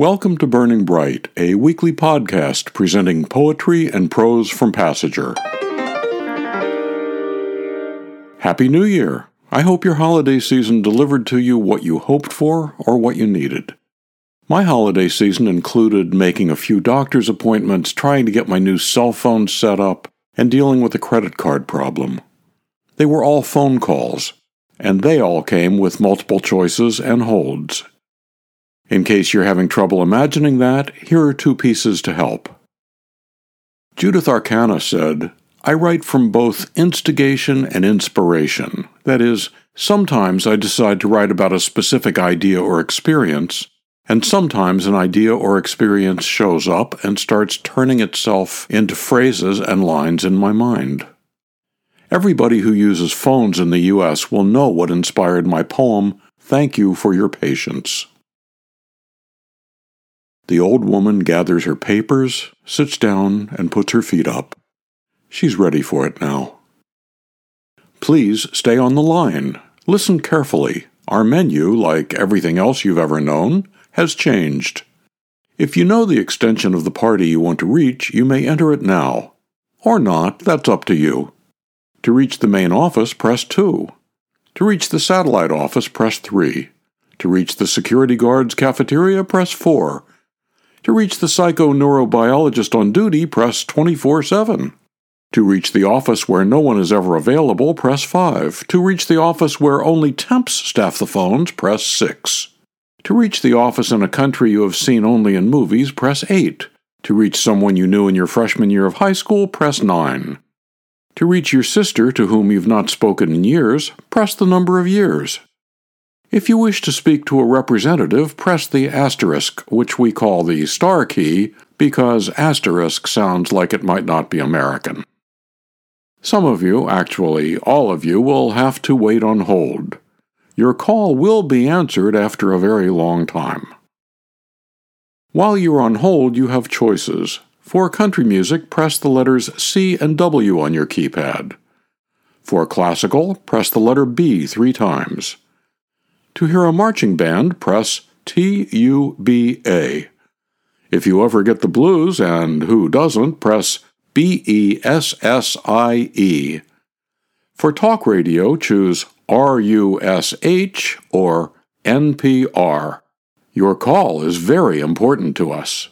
Welcome to Burning Bright, a weekly podcast presenting poetry and prose from Passager. Happy New Year! I hope your holiday season delivered to you what you hoped for or what you needed. My holiday season included making a few doctor's appointments, trying to get my new cell phone set up, and dealing with a credit card problem. They were all phone calls, and they all came with multiple choices and holds. In case you're having trouble imagining that, here are two pieces to help. Judith Arcana said, I write from both instigation and inspiration. That is, sometimes I decide to write about a specific idea or experience, and sometimes an idea or experience shows up and starts turning itself into phrases and lines in my mind. Everybody who uses phones in the U.S. will know what inspired my poem, Thank You for Your Patience. The old woman gathers her papers, sits down, and puts her feet up. She's ready for it now. Please stay on the line. Listen carefully. Our menu, like everything else you've ever known, has changed. If you know the extension of the party you want to reach, you may enter it now. Or not, that's up to you. To reach the main office, press 2. To reach the satellite office, press 3. To reach the security guard's cafeteria, press 4. To reach the psychoneurobiologist on duty, press 24 7. To reach the office where no one is ever available, press 5. To reach the office where only temps staff the phones, press 6. To reach the office in a country you have seen only in movies, press 8. To reach someone you knew in your freshman year of high school, press 9. To reach your sister to whom you've not spoken in years, press the number of years. If you wish to speak to a representative, press the asterisk, which we call the star key, because asterisk sounds like it might not be American. Some of you, actually all of you, will have to wait on hold. Your call will be answered after a very long time. While you're on hold, you have choices. For country music, press the letters C and W on your keypad. For classical, press the letter B three times. To hear a marching band, press T U B A. If you ever get the blues, and who doesn't, press B E S S I E. For talk radio, choose R U S H or NPR. Your call is very important to us.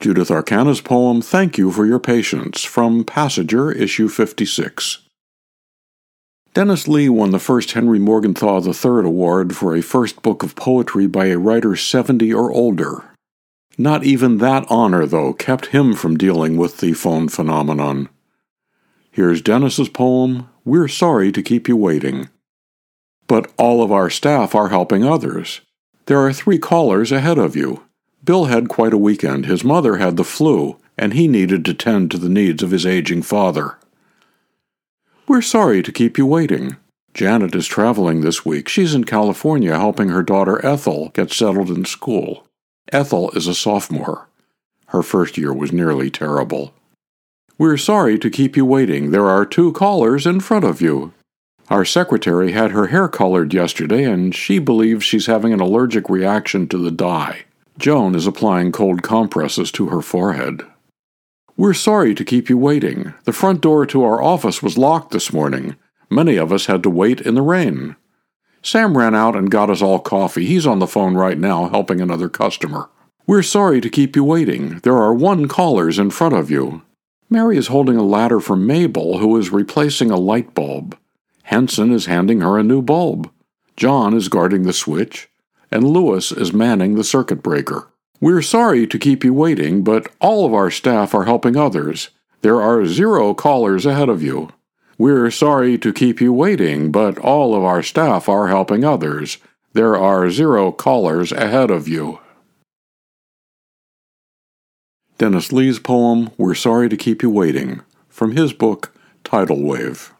Judith Arcana's poem Thank You for Your Patience from Passager, issue 56. Dennis Lee won the first Henry Morgenthau III Award for a first book of poetry by a writer 70 or older. Not even that honor, though, kept him from dealing with the phone phenomenon. Here's Dennis's poem, We're Sorry to Keep You Waiting. But all of our staff are helping others. There are three callers ahead of you. Bill had quite a weekend. His mother had the flu, and he needed to tend to the needs of his aging father. We're sorry to keep you waiting. Janet is traveling this week. She's in California helping her daughter Ethel get settled in school. Ethel is a sophomore. Her first year was nearly terrible. We're sorry to keep you waiting. There are two callers in front of you. Our secretary had her hair colored yesterday, and she believes she's having an allergic reaction to the dye. Joan is applying cold compresses to her forehead. We're sorry to keep you waiting. The front door to our office was locked this morning. Many of us had to wait in the rain. Sam ran out and got us all coffee. He's on the phone right now helping another customer. We're sorry to keep you waiting. There are one callers in front of you. Mary is holding a ladder for Mabel, who is replacing a light bulb. Henson is handing her a new bulb. John is guarding the switch, and Lewis is manning the circuit breaker. We're sorry to keep you waiting, but all of our staff are helping others. There are zero callers ahead of you. We're sorry to keep you waiting, but all of our staff are helping others. There are zero callers ahead of you. Dennis Lee's poem, We're Sorry to Keep You Waiting, from his book, Tidal Wave.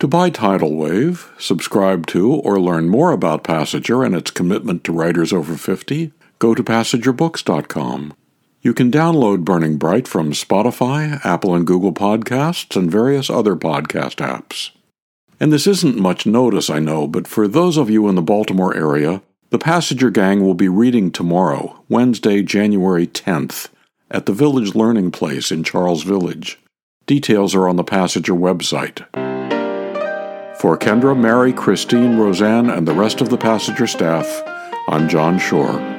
To buy Tidal Wave, subscribe to, or learn more about Passager and its commitment to writers over 50, go to PassagerBooks.com. You can download Burning Bright from Spotify, Apple and Google Podcasts, and various other podcast apps. And this isn't much notice, I know, but for those of you in the Baltimore area, The Passager Gang will be reading tomorrow, Wednesday, January 10th, at the Village Learning Place in Charles Village. Details are on the Passager website. For Kendra, Mary, Christine, Roseanne, and the rest of the Passager staff, I'm John Shore.